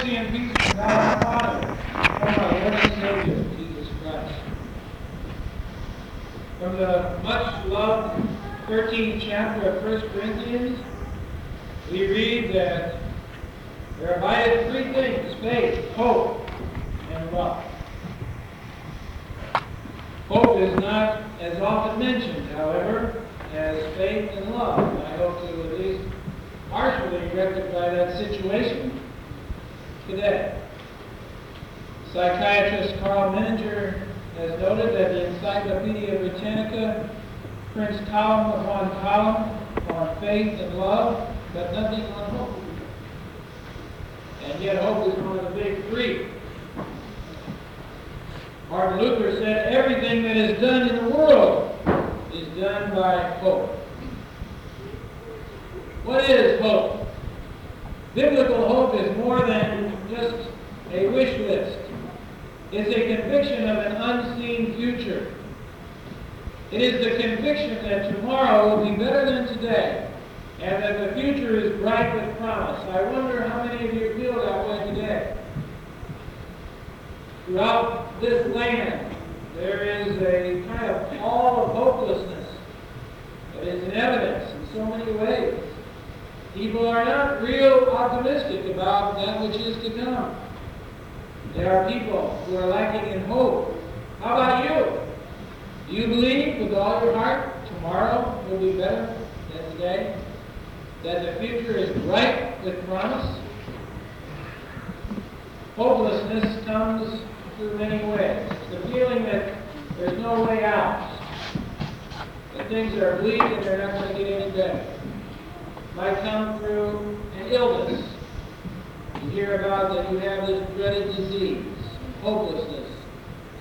mercy and peace from God Father, from our Lord and Savior, Jesus Christ. From the much loved 13th chapter of 1 Corinthians, we read that there abided three things faith, hope, and love. Hope is not as often mentioned, however, as faith and love. I hope to at least partially rectify that situation today. Psychiatrist Karl Menninger has noted that the Encyclopedia Britannica prints column upon column on faith and love, but nothing on hope. And yet hope is one of the big three. Martin Luther said everything that is done in the world is done by hope. What is hope? Biblical hope is more than just a wish list. It's a conviction of an unseen future. It is the conviction that tomorrow will be better than today and that the future is bright with promise. I wonder how many of you feel that way today. Throughout this land, there is a kind of pall of hopelessness that is in evidence in so many ways. People are not real optimistic about that which is to come. There are people who are lacking in hope. How about you? Do you believe with all your heart tomorrow will be better than today? That the future is bright with promise? Hopelessness comes through many ways. The feeling that there's no way out. That things are bleak and they're not going to get any better. Might come through an illness. You hear about that you have this dreaded disease. Hopelessness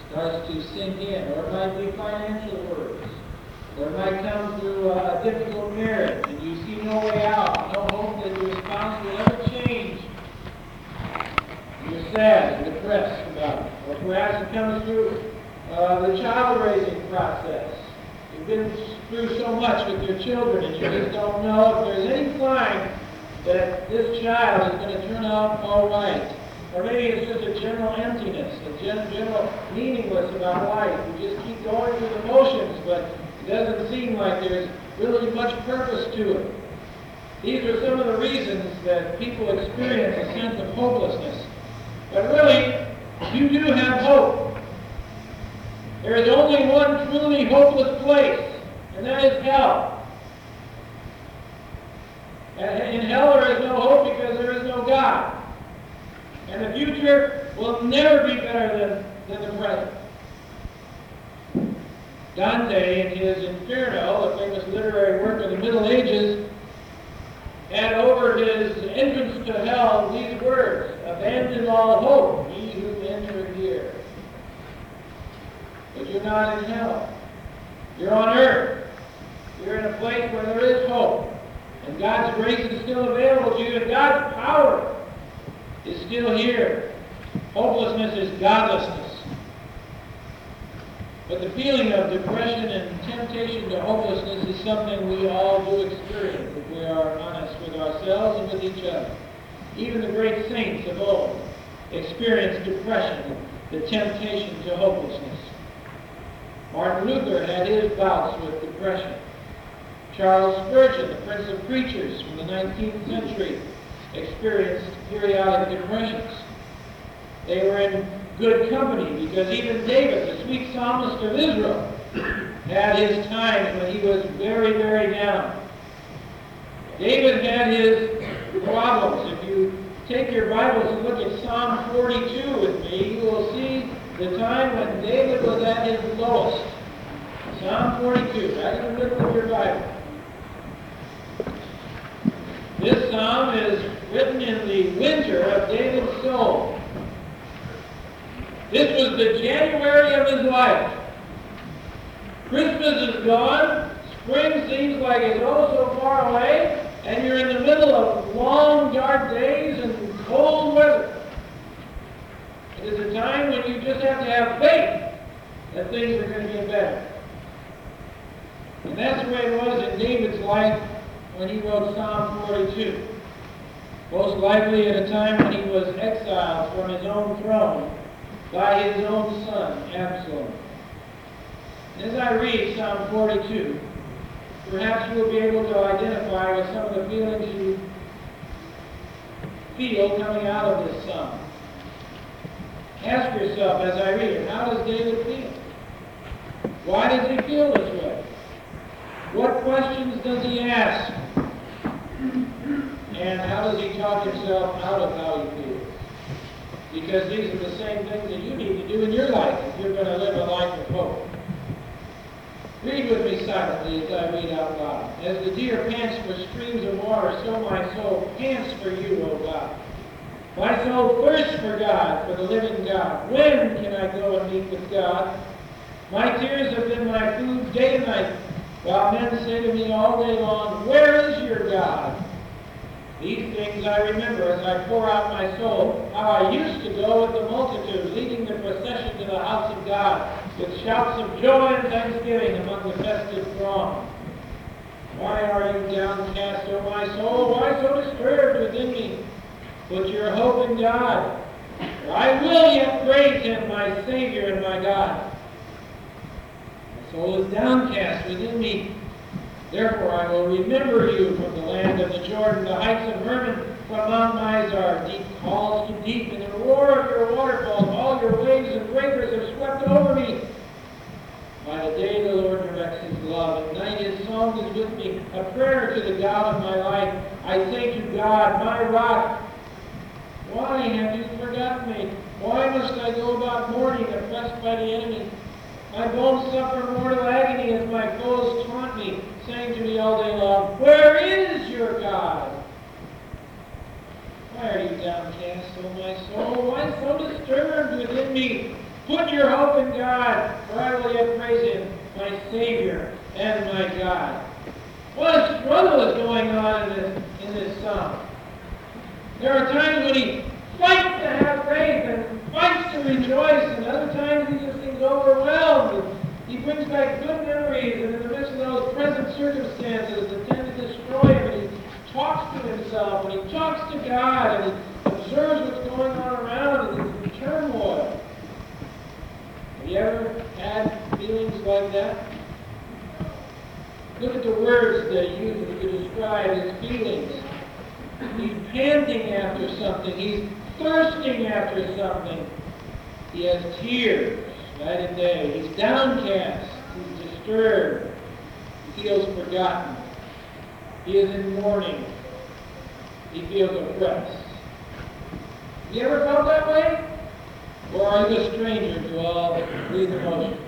starts to sink in. Or it might be financial worries. Or it might come through a difficult marriage and you see no way out, no hope that your spouse will ever change. You're sad and depressed about it. Or perhaps it comes through uh, the child raising process. You've been through so much with your children and you just don't know if there's any sign that this child is going to turn out all right. Or maybe it's just a general emptiness, a gen- general meaningless about life. You just keep going through the motions, but it doesn't seem like there's really much purpose to it. These are some of the reasons that people experience a sense of hopelessness. But really, you do have hope. There is only one truly hopeless place, and that is hell. In hell there is no hope because there is no God. And the future will never be better than, than the present. Dante, in his Inferno, a famous literary work of the Middle Ages, had over his entrance to hell these words, Abandon all hope, ye who enter here. But you're not in hell. You're on earth. You're in a place where there is hope. And God's grace is still available to you, and God's power is still here. Hopelessness is godlessness. But the feeling of depression and temptation to hopelessness is something we all do experience if we are honest with ourselves and with each other. Even the great saints of old experienced depression, the temptation to hopelessness. Martin Luther had his bouts with depression. Charles Spurgeon, the Prince of Preachers from the 19th century, experienced periodic depressions. They were in good company because even David, the sweet psalmist of Israel, had his times when he was very, very down. David had his problems. If you take your Bibles and look at Psalm 42 with me, you will see the time when David was at his lowest. Psalm 42, right in the middle of your Bible. This psalm is written in the winter of David's soul. This was the January of his life. Christmas is gone. Spring seems like it's oh so far away. And you're in the middle of long, dark days and cold weather. It is a time when you just have to have faith that things are going to get better. And that's the way it was in David's life when he wrote Psalm 42. most likely at a time when he was exiled from his own throne by his own son, Absalom. As I read Psalm 42, perhaps you will be able to identify with some of the feelings you feel coming out of this psalm. Ask yourself as I read it, how does David feel? Why does he feel this way? What questions does he ask? And how does he himself out of how he feels? Because these are the same things that you need to do in your life if you're going to live a life of hope. Read with me silently as I read out loud. As the deer pants for streams of water, so my soul pants for you, O God. My soul thirsts for God, for the living God. When can I go and meet with God? My tears have been my food day and night, while men say to me all day long, Where is your God? These things I remember as I pour out my soul, how I used to go with the multitude, leading the procession to the house of God, with shouts of joy and thanksgiving among the festive throng. Why are you downcast, O my soul? Why so disturbed within me? Put your hope in God, for I will yet praise him, my Savior and my God. My soul is downcast within me. Therefore I will remember you from the land of the Jordan, the heights of Hermon, from Mount Mizar. Deep calls to deep, and the roar of your waterfalls, all your waves and breakers have swept over me. By the day the Lord directs his love, at night his song is with me, a prayer to the God of my life. I say to God, my rock, why have you forgotten me? Why must I go about mourning, oppressed by the enemy? My bones suffer mortal agony as my foes taunt me, saying to me all day long, Where is your God? Why are you downcast, O my soul? Why so disturbed within me? Put your hope in God, for I will yet praise him, my Savior and my God. What a struggle is going on in this, in this psalm. There are times when he fights to have faith and fights to rejoice, and other times he just seems overwhelmed. He brings back good memories, and in the midst of those present circumstances that tend to destroy him, and he talks to himself, and he talks to God, and he observes what's going on around, he's in turmoil. Have you ever had feelings like that? Look at the words that uses to describe his feelings. He's panting after something. He's thirsting after something. He has tears night and day. He's downcast. He's disturbed. He feels forgotten. He is in mourning. He feels oppressed. Have you ever felt that way? Or are you a stranger to all these emotions?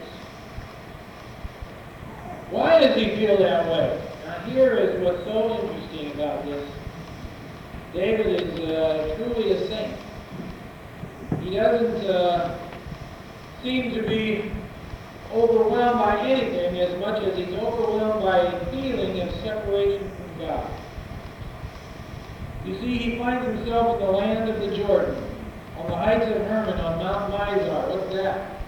Why does he feel that way? Now here is what's so interesting about this. David is uh, truly a saint. He doesn't uh, seem to be overwhelmed by anything as much as he's overwhelmed by a feeling of separation from God. You see, he finds himself in the land of the Jordan, on the heights of Hermon, on Mount Mizar. What's that?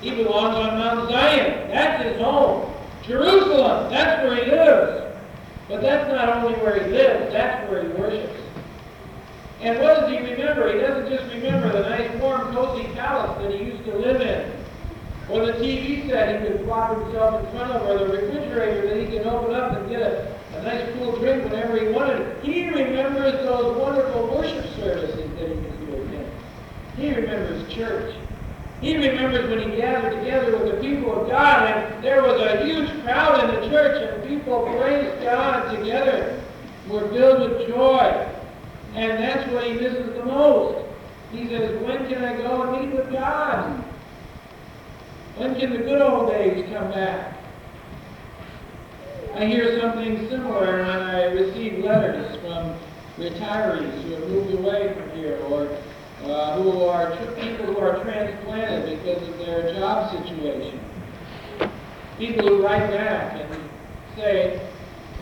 He belongs on Mount Zion. That's his home. Jerusalem, that's where he lives. But that's not only where he lives, that's where he worships. And what does he remember? He doesn't just remember the nice, warm, cozy palace that he used to live in, or the TV set he could plop himself in front of, or the refrigerator that he can open up and get a, a nice cool drink whenever he wanted. He remembers those wonderful worship services that he used to attend. He remembers church. He remembers when he gathered together with the people of God, and there was a huge crowd in the church, and people praised God together, were filled with joy. And that's what he misses the most. He says, when can I go and meet with God? When can the good old days come back? I hear something similar when I receive letters from retirees who have moved away from here or uh, who are people who are transplanted because of their job situation. People who write back and say,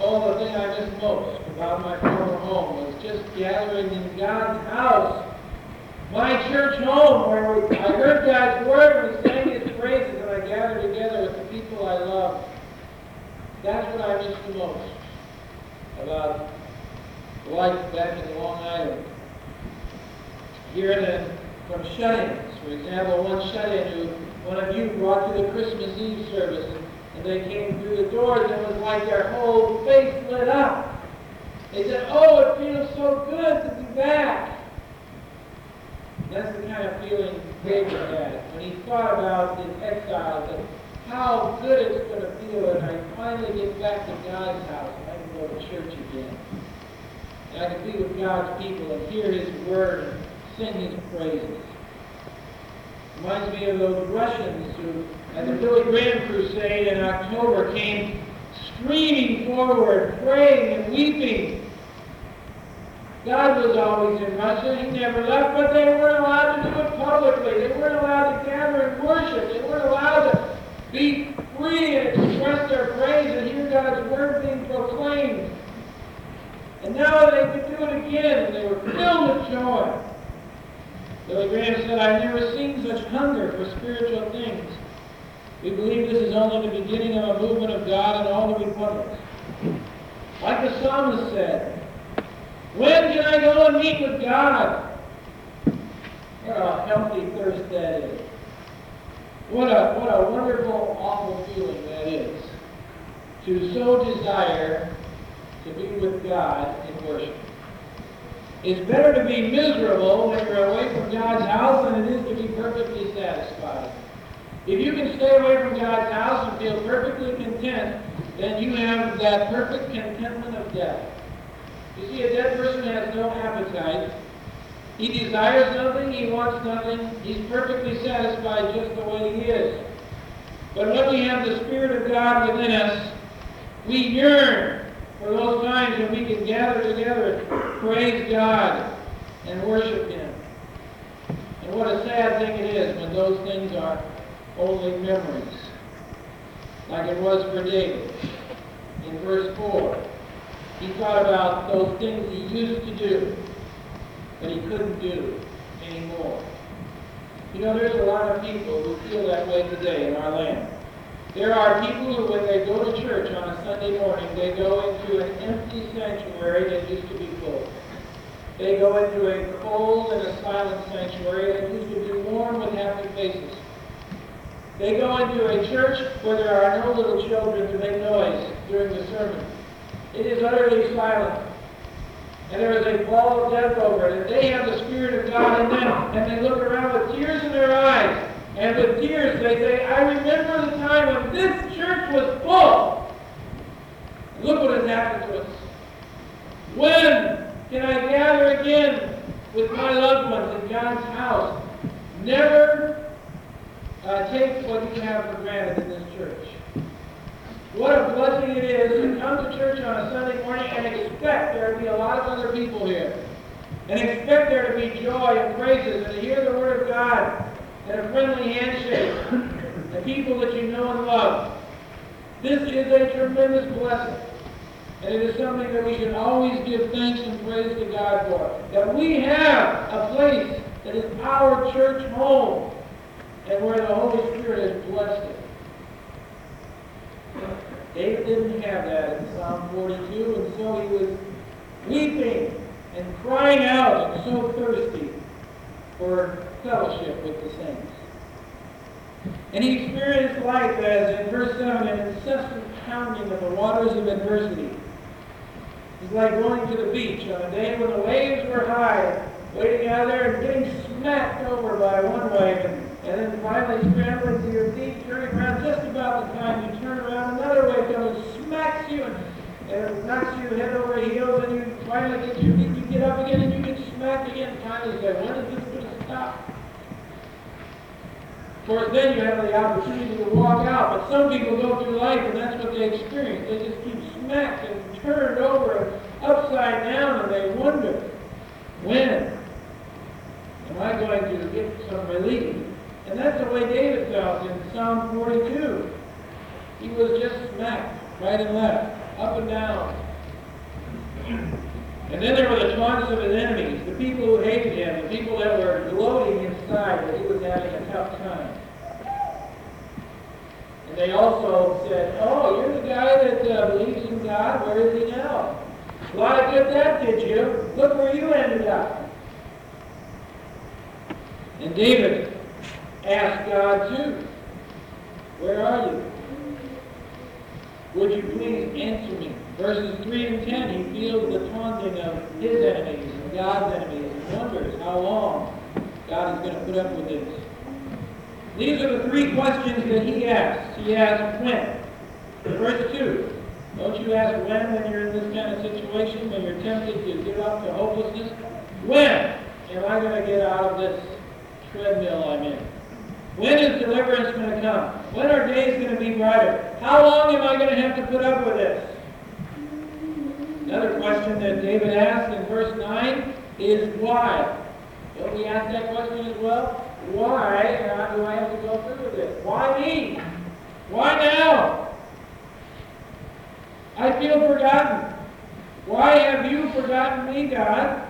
oh, the thing I miss most about my former home was just gathering in God's house, my church home, where I heard God's word, we sang His praises, and I gathered together with the people I love. That's what I miss the most about life back in Long Island. Hearing it from shut-ins. For example, one shut-in who one of you brought to the Christmas Eve service, and, and they came through the doors, and it was like their whole face lit up. They said, "Oh, it feels so good to be back." That's the kind of feeling David had when he thought about his exile, that how good it's going to feel when I finally get back to God's house and I can go to church again. And I can be with God's people and hear His word and sing His praises. Reminds me of those Russians who, at the Billy Graham crusade in October, came streaming forward, praying and weeping God was always in Russia. He never left, but they weren't allowed to do it publicly. They weren't allowed to gather and worship. They weren't allowed to be free and express their praise and hear God's word being proclaimed. And now they could do it again, and they were filled with joy. Billy Graham said, I've never seen such hunger for spiritual things. We believe this is only the beginning of a movement of God in all the republics. Like the psalmist said, when can I go and meet with God? What a healthy thirst that is. What a, what a wonderful, awful feeling that is. To so desire to be with God in worship. It's better to be miserable when you're away from God's house than it is to be perfectly satisfied. If you can stay away from God's house and feel perfectly content, then you have that perfect contentment of death. You see, a dead person has no appetite. He desires nothing, he wants nothing, he's perfectly satisfied just the way he is. But when we have the Spirit of God within us, we yearn for those times when we can gather together praise God and worship Him. And what a sad thing it is when those things are only memories, like it was for David in verse 4. He thought about those things he used to do, but he couldn't do anymore. You know, there's a lot of people who feel that way today in our land. There are people who, when they go to church on a Sunday morning, they go into an empty sanctuary that used to be full. They go into a cold and a silent sanctuary that used to be warm with happy faces. They go into a church where there are no little children to make noise during the sermon. It is utterly silent. And there is a wall of death over it. And they have the Spirit of God in them. And they look around with tears in their eyes. And with tears they say, I remember the time when this church was full. look what has happened to us. When can I gather again with my loved ones in God's house? Never uh, take what you have for granted in this church. What a blessing it is to come to church on a Sunday morning and expect there to be a lot of other people here. And expect there to be joy and praises and to hear the Word of God and a friendly handshake and people that you know and love. This is a tremendous blessing. And it is something that we should always give thanks and praise to God for. That we have a place that is our church home and where the Holy Spirit has blessed it. David didn't have that in Psalm 42, and so he was weeping and crying out and so thirsty for fellowship with the saints. And he experienced life as, in verse 7, an incessant pounding of the waters of adversity. It's like going to the beach on a day when the waves were high, waiting out there and getting smacked over by one wave and and then finally scrambling to your feet, turning around just about the time you turn around, another wave comes smacks you and, and knocks you head over heels, and you finally get your feet, you get up again, and you get smacked again. Finally, say, when is this going to stop? Of course, then you have the opportunity to walk out, but some people go through life, and that's what they experience. They just keep smacked and turned over and upside down, and they wonder, when am I going to get some relief? And that's the way David felt in Psalm 42. He was just smacked right and left, up and down. And then there were the taunts of his enemies, the people who hated him, the people that were gloating inside that he was having a tough time. And they also said, oh, you're the guy that uh, believes in God. Where is he now? A lot of good that did you. Look where you ended up. And David asked God too, Where are you? Would you please answer me? Verses 3 and 10, he feels the taunting of his enemies and God's enemies and wonders how long God is going to put up with this. These are the three questions that he asks. He asks when. Verse 2. Don't you ask when when you're in this kind of situation, when you're tempted to give up to hopelessness? When am I going to get out of this treadmill I'm in? When is deliverance going to come? When are days going to be brighter? How long am I going to have to put up with this? Another question that David asks in verse 9 is why? Don't we ask that question as well? Why do I have to go through with this? Why me? Why now? I feel forgotten. Why have you forgotten me, God?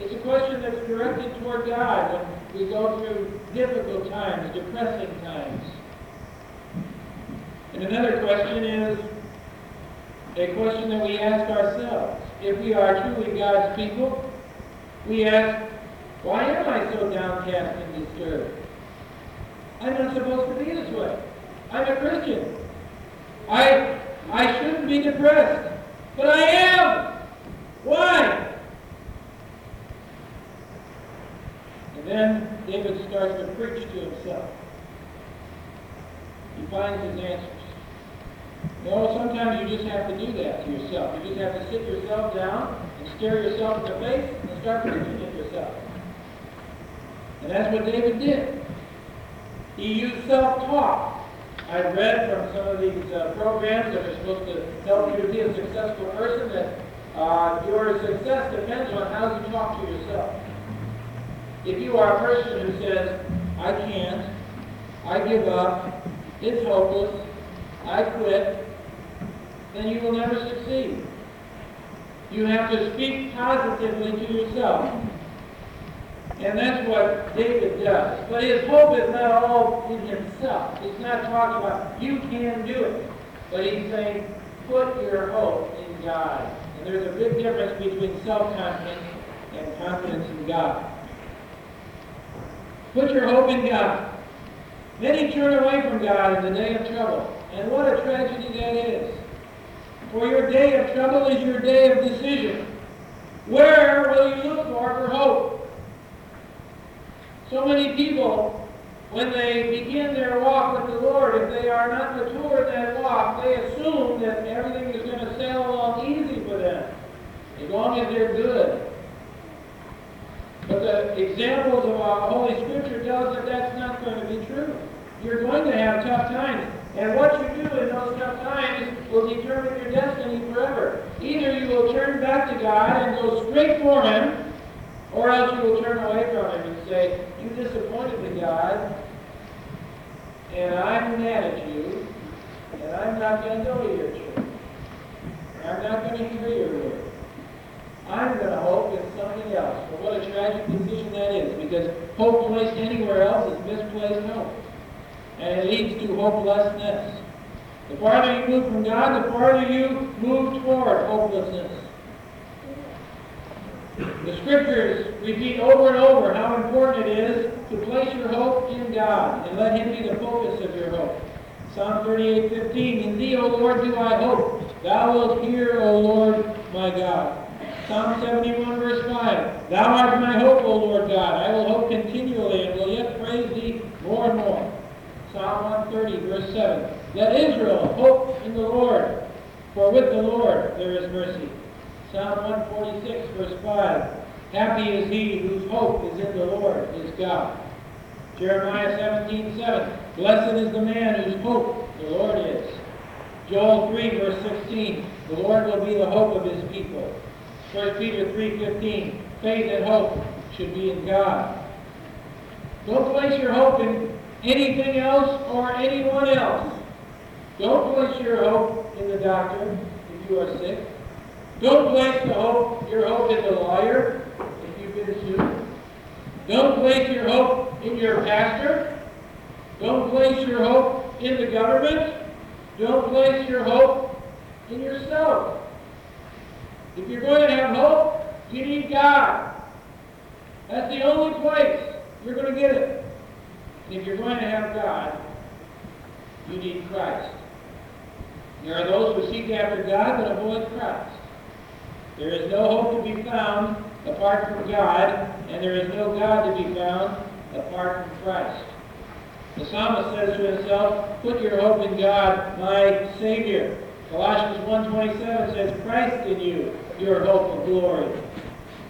It's a question that's directed toward God we go through difficult times, depressing times. And another question is a question that we ask ourselves. If we are truly God's people, we ask, why am I so downcast and disturbed? I'm not supposed to be this way. I'm a Christian. I, I shouldn't be depressed, but I am. Why? Then David starts to preach to himself. He finds his answers. Know, sometimes you just have to do that to yourself. You just have to sit yourself down and stare yourself in the face and start preaching at yourself. And that's what David did. He used self-talk. I've read from some of these uh, programs that are supposed to help you to be a successful person that uh, your success depends on how you talk to yourself. If you are a person who says, I can't, I give up, it's hopeless, I quit, then you will never succeed. You have to speak positively to yourself. And that's what David does. But his hope is not all in himself. He's not talking about, you can do it. But he's saying, put your hope in God. And there's a big difference between self-confidence and confidence in God. Put your hope in God. Many turn away from God in the day of trouble. And what a tragedy that is. For your day of trouble is your day of decision. Where will you look for for hope? So many people, when they begin their walk with the Lord, if they are not mature in that walk, they assume that everything is going to sail along easy for them, as long as they're good. But the examples of our Holy Scripture tells that that's not going to be true. You're going to have tough times. And what you do in those tough times will determine your destiny forever. Either you will turn back to God and go straight for Him, or else you will turn away from Him and say, You disappointed me, God, and I'm mad at you, and I'm not going to go to your church. I'm not going to hear your word. I'm going to hope in something else. But what a tragic decision that is, because hope placed anywhere else is misplaced hope. And it leads to hopelessness. The farther you move from God, the farther you move toward hopelessness. The scriptures repeat over and over how important it is to place your hope in God and let Him be the focus of your hope. Psalm 38:15, In Thee, O Lord, do I hope. Thou wilt hear, O Lord, my God. Psalm 71, verse 5. Thou art my hope, O Lord God. I will hope continually and will yet praise Thee more and more. Psalm 130, verse 7. Let Israel hope in the Lord, for with the Lord there is mercy. Psalm 146, verse 5. Happy is he whose hope is in the Lord, his God. Jeremiah 17, 7. Blessed is the man whose hope the Lord is. Joel 3, verse 16. The Lord will be the hope of his people. 1 Peter 3.15, faith and hope should be in God. Don't place your hope in anything else or anyone else. Don't place your hope in the doctor if you are sick. Don't place the hope, your hope in the lawyer if you've been sued. Don't place your hope in your pastor. Don't place your hope in the government. Don't place your hope in yourself. If you're going to have hope, you need God. That's the only place you're going to get it. And if you're going to have God, you need Christ. There are those who seek after God but avoid Christ. There is no hope to be found apart from God, and there is no God to be found apart from Christ. The psalmist says to himself, Put your hope in God, my Savior. Colossians 1.27 says, Christ in you, your hope of glory.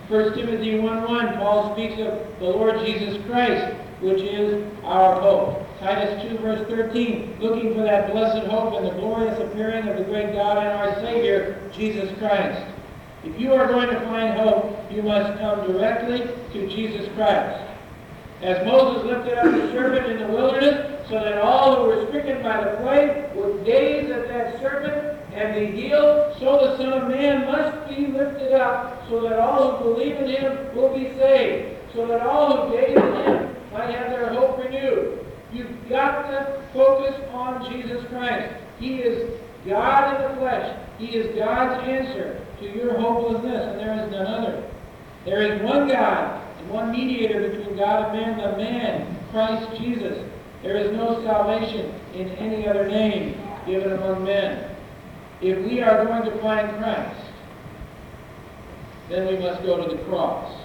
1 Timothy 1.1, Paul speaks of the Lord Jesus Christ, which is our hope. Titus 2, verse 13, looking for that blessed hope and the glorious appearing of the great God and our Savior, Jesus Christ. If you are going to find hope, you must come directly to Jesus Christ. As Moses lifted up the serpent in the wilderness, so that all who were stricken by the plague would gaze at that serpent and be healed, so the Son of Man must be lifted up, so that all who believe in him will be saved, so that all who gaze at him might have their hope renewed. You've got to focus on Jesus Christ. He is God in the flesh. He is God's answer to your hopelessness, and there is none other. There is one God and one mediator between God and man, the man, Christ Jesus. There is no salvation in any other name given among men. If we are going to find Christ, then we must go to the cross.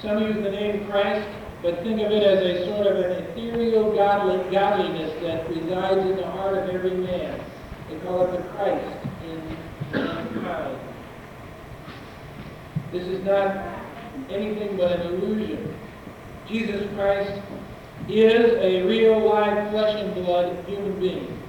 Some use the name Christ but think of it as a sort of an ethereal godly, godliness that resides in the heart of every man. They call it the Christ in mankind. This is not anything but an illusion. Jesus Christ is a real, live, flesh and blood human being.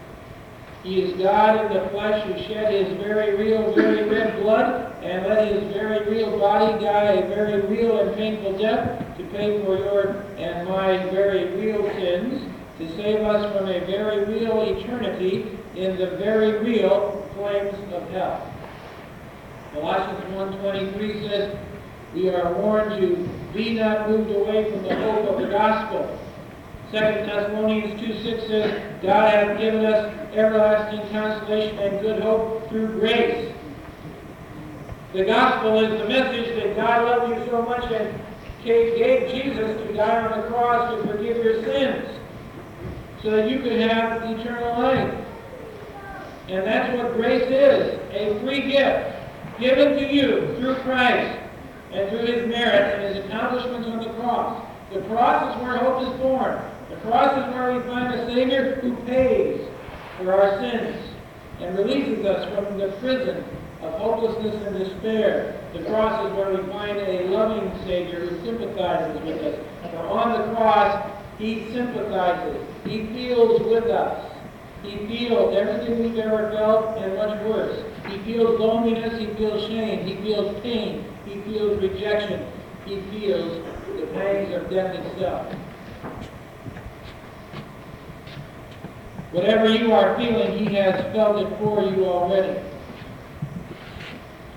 He is God in the flesh who shed his very real, very red blood and let his very real body die a very real and painful death to pay for your and my very real sins, to save us from a very real eternity in the very real flames of hell. Colossians 1.23 says, we are warned to be not moved away from the hope of the gospel. 2 Thessalonians 2.6 says, God hath given us everlasting consolation and good hope through grace. The gospel is the message that God loved you so much and gave Jesus to die on the cross to forgive your sins so that you could have eternal life. And that's what grace is, a free gift given to you through Christ and through his merit and his accomplishments on the cross. The cross is where hope is born. The cross is where we find a Savior who pays for our sins and releases us from the prison of hopelessness and despair. The cross is where we find a loving Savior who sympathizes with us. For on the cross, He sympathizes. He feels with us. He feels everything we've ever felt and much worse. He feels loneliness. He feels shame. He feels pain. He feels rejection. He feels the pangs of death itself. Whatever you are feeling, He has felt it for you already.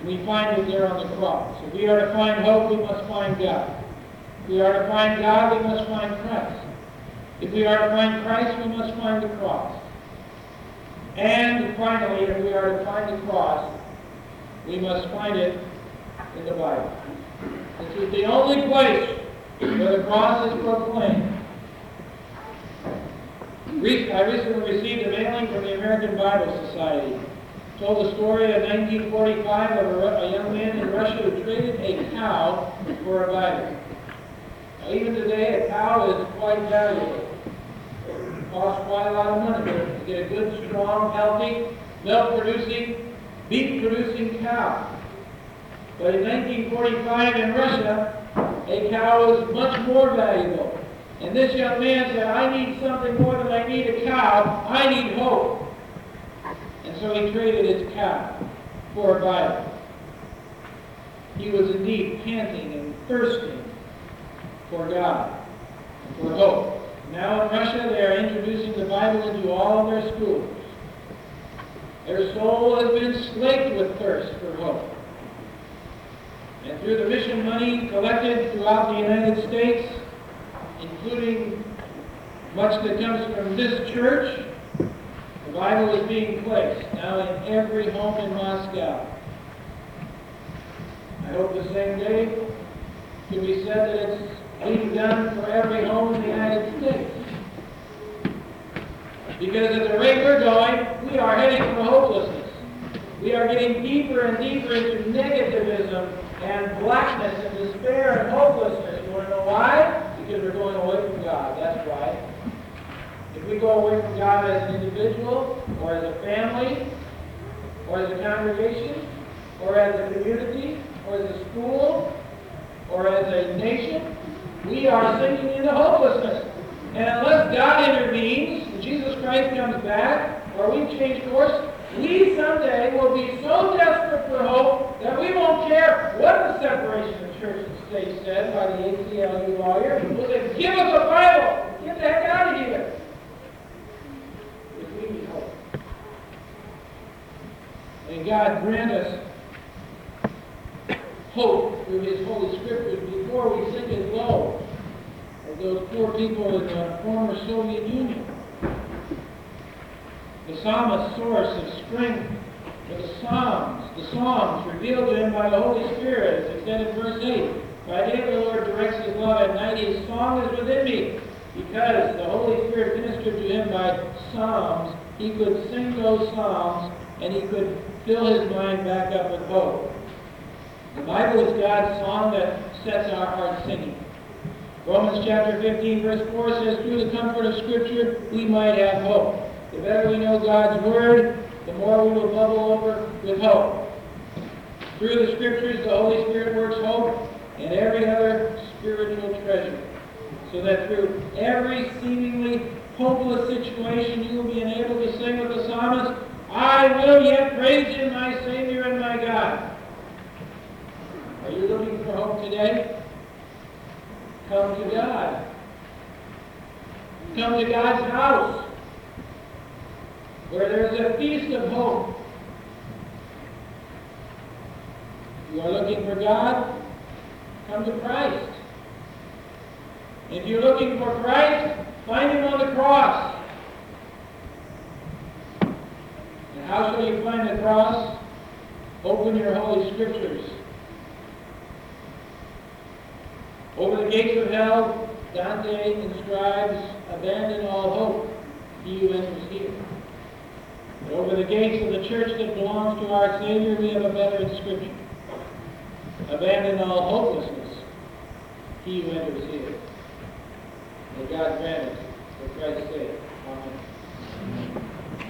We find it there on the cross. If we are to find hope, we must find God. If we are to find God, we must find Christ. If we are to find Christ, we must find the cross. And finally, if we are to find the cross, we must find it in the Bible. This is the only place where the cross is proclaimed. I recently received a mailing from the American Bible Society told the story in 1945 of a, a, young man in Russia who traded a cow for a Bible. Now, even today, a cow is quite valuable. It costs quite a lot of money to get a good, strong, healthy, milk-producing, beef-producing cow. But in 1945 in Russia, a cow was much more valuable. And this young man said, I need something more than I need a cow. I need hope. And so he traded his cow for a Bible. He was indeed panting and thirsting for God and for hope. Now in Russia, they are introducing the Bible into all their schools. Their soul has been slaked with thirst for hope. And through the mission money collected throughout the United States, including much that comes from this church, the Bible is being placed now in every home in Moscow. I hope the same day can be said that it's being done for every home in the United States. Because at the rate we're going, we are heading for hopelessness. We are getting deeper and deeper into negativism and blackness and despair and hopelessness. You want to know why? Because we're going away from God. That's why. If we go away from God as an individual, or as a family, or as a congregation, or as a community, or as a school, or as a nation, we are sinking into hopelessness. And unless God intervenes, Jesus Christ comes back, or we change course, we someday will be so desperate for hope that we won't care what the separation of church and state said by the ACLU lawyer. We'll say, give us a Bible! Get the heck out of here! If we need hope. And God grant us hope through His Holy Scriptures before we sink as low as those poor people in the former Soviet Union. The psalmist's source of strength for the Psalms, the Psalms revealed to him by the Holy Spirit, as it said in verse 8. By day the Lord directs his love, at night his song is within me. Because the Holy Spirit ministered to him by Psalms, he could sing those Psalms and he could fill his mind back up with hope. The Bible is God's song that sets our hearts singing. Romans chapter 15, verse 4 says, Through the comfort of Scripture, we might have hope. The better we know God's Word, the more we will bubble over with hope. Through the Scriptures, the Holy Spirit works hope and every other spiritual treasure. So that through every seemingly hopeless situation, you will be enabled to sing with the psalmist, I will yet praise Him, my Savior and my God. Are you looking for hope today? Come to God. Come to God's house where there's a feast of hope. You are looking for God? Come to Christ. If you're looking for Christ, find Him on the cross. And how shall you find the cross? Open your Holy Scriptures. Over the gates of hell, Dante inscribes, abandon all hope, he who enters here. But over the gates of the church that belongs to our Savior, we have a better inscription. Abandon all hopelessness, he who enters here. May God grant it for Christ's sake. Amen.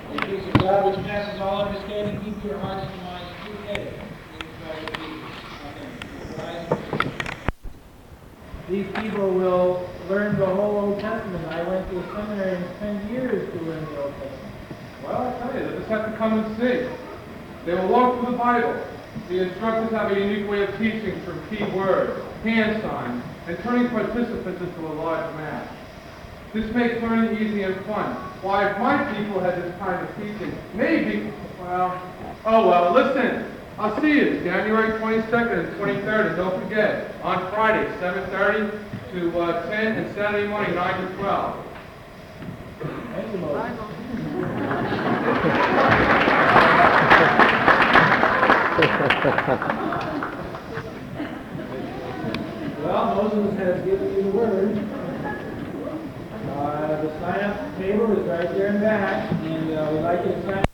And the peace of God, which passes all understanding, keep your hearts and minds Jesus. Amen. These people will learn the whole Old Testament. I went to a seminary and spent years to learn the Old Testament. Well, I tell you, they just have to come and see. They will walk through the Bible. The instructors have a unique way of teaching from key words, hand signs, and turning participants into a large mass. This makes learning easy and fun. Why, if my people had this kind of teaching, maybe, well, oh well, listen. I'll see you January 22nd and 23rd, and don't forget, on Friday, 7.30 to uh, 10, and Saturday morning, 9 to 12. Well, Moses has given you the word. Uh, the sign-up table is right there in back, and uh, we'd like you to sign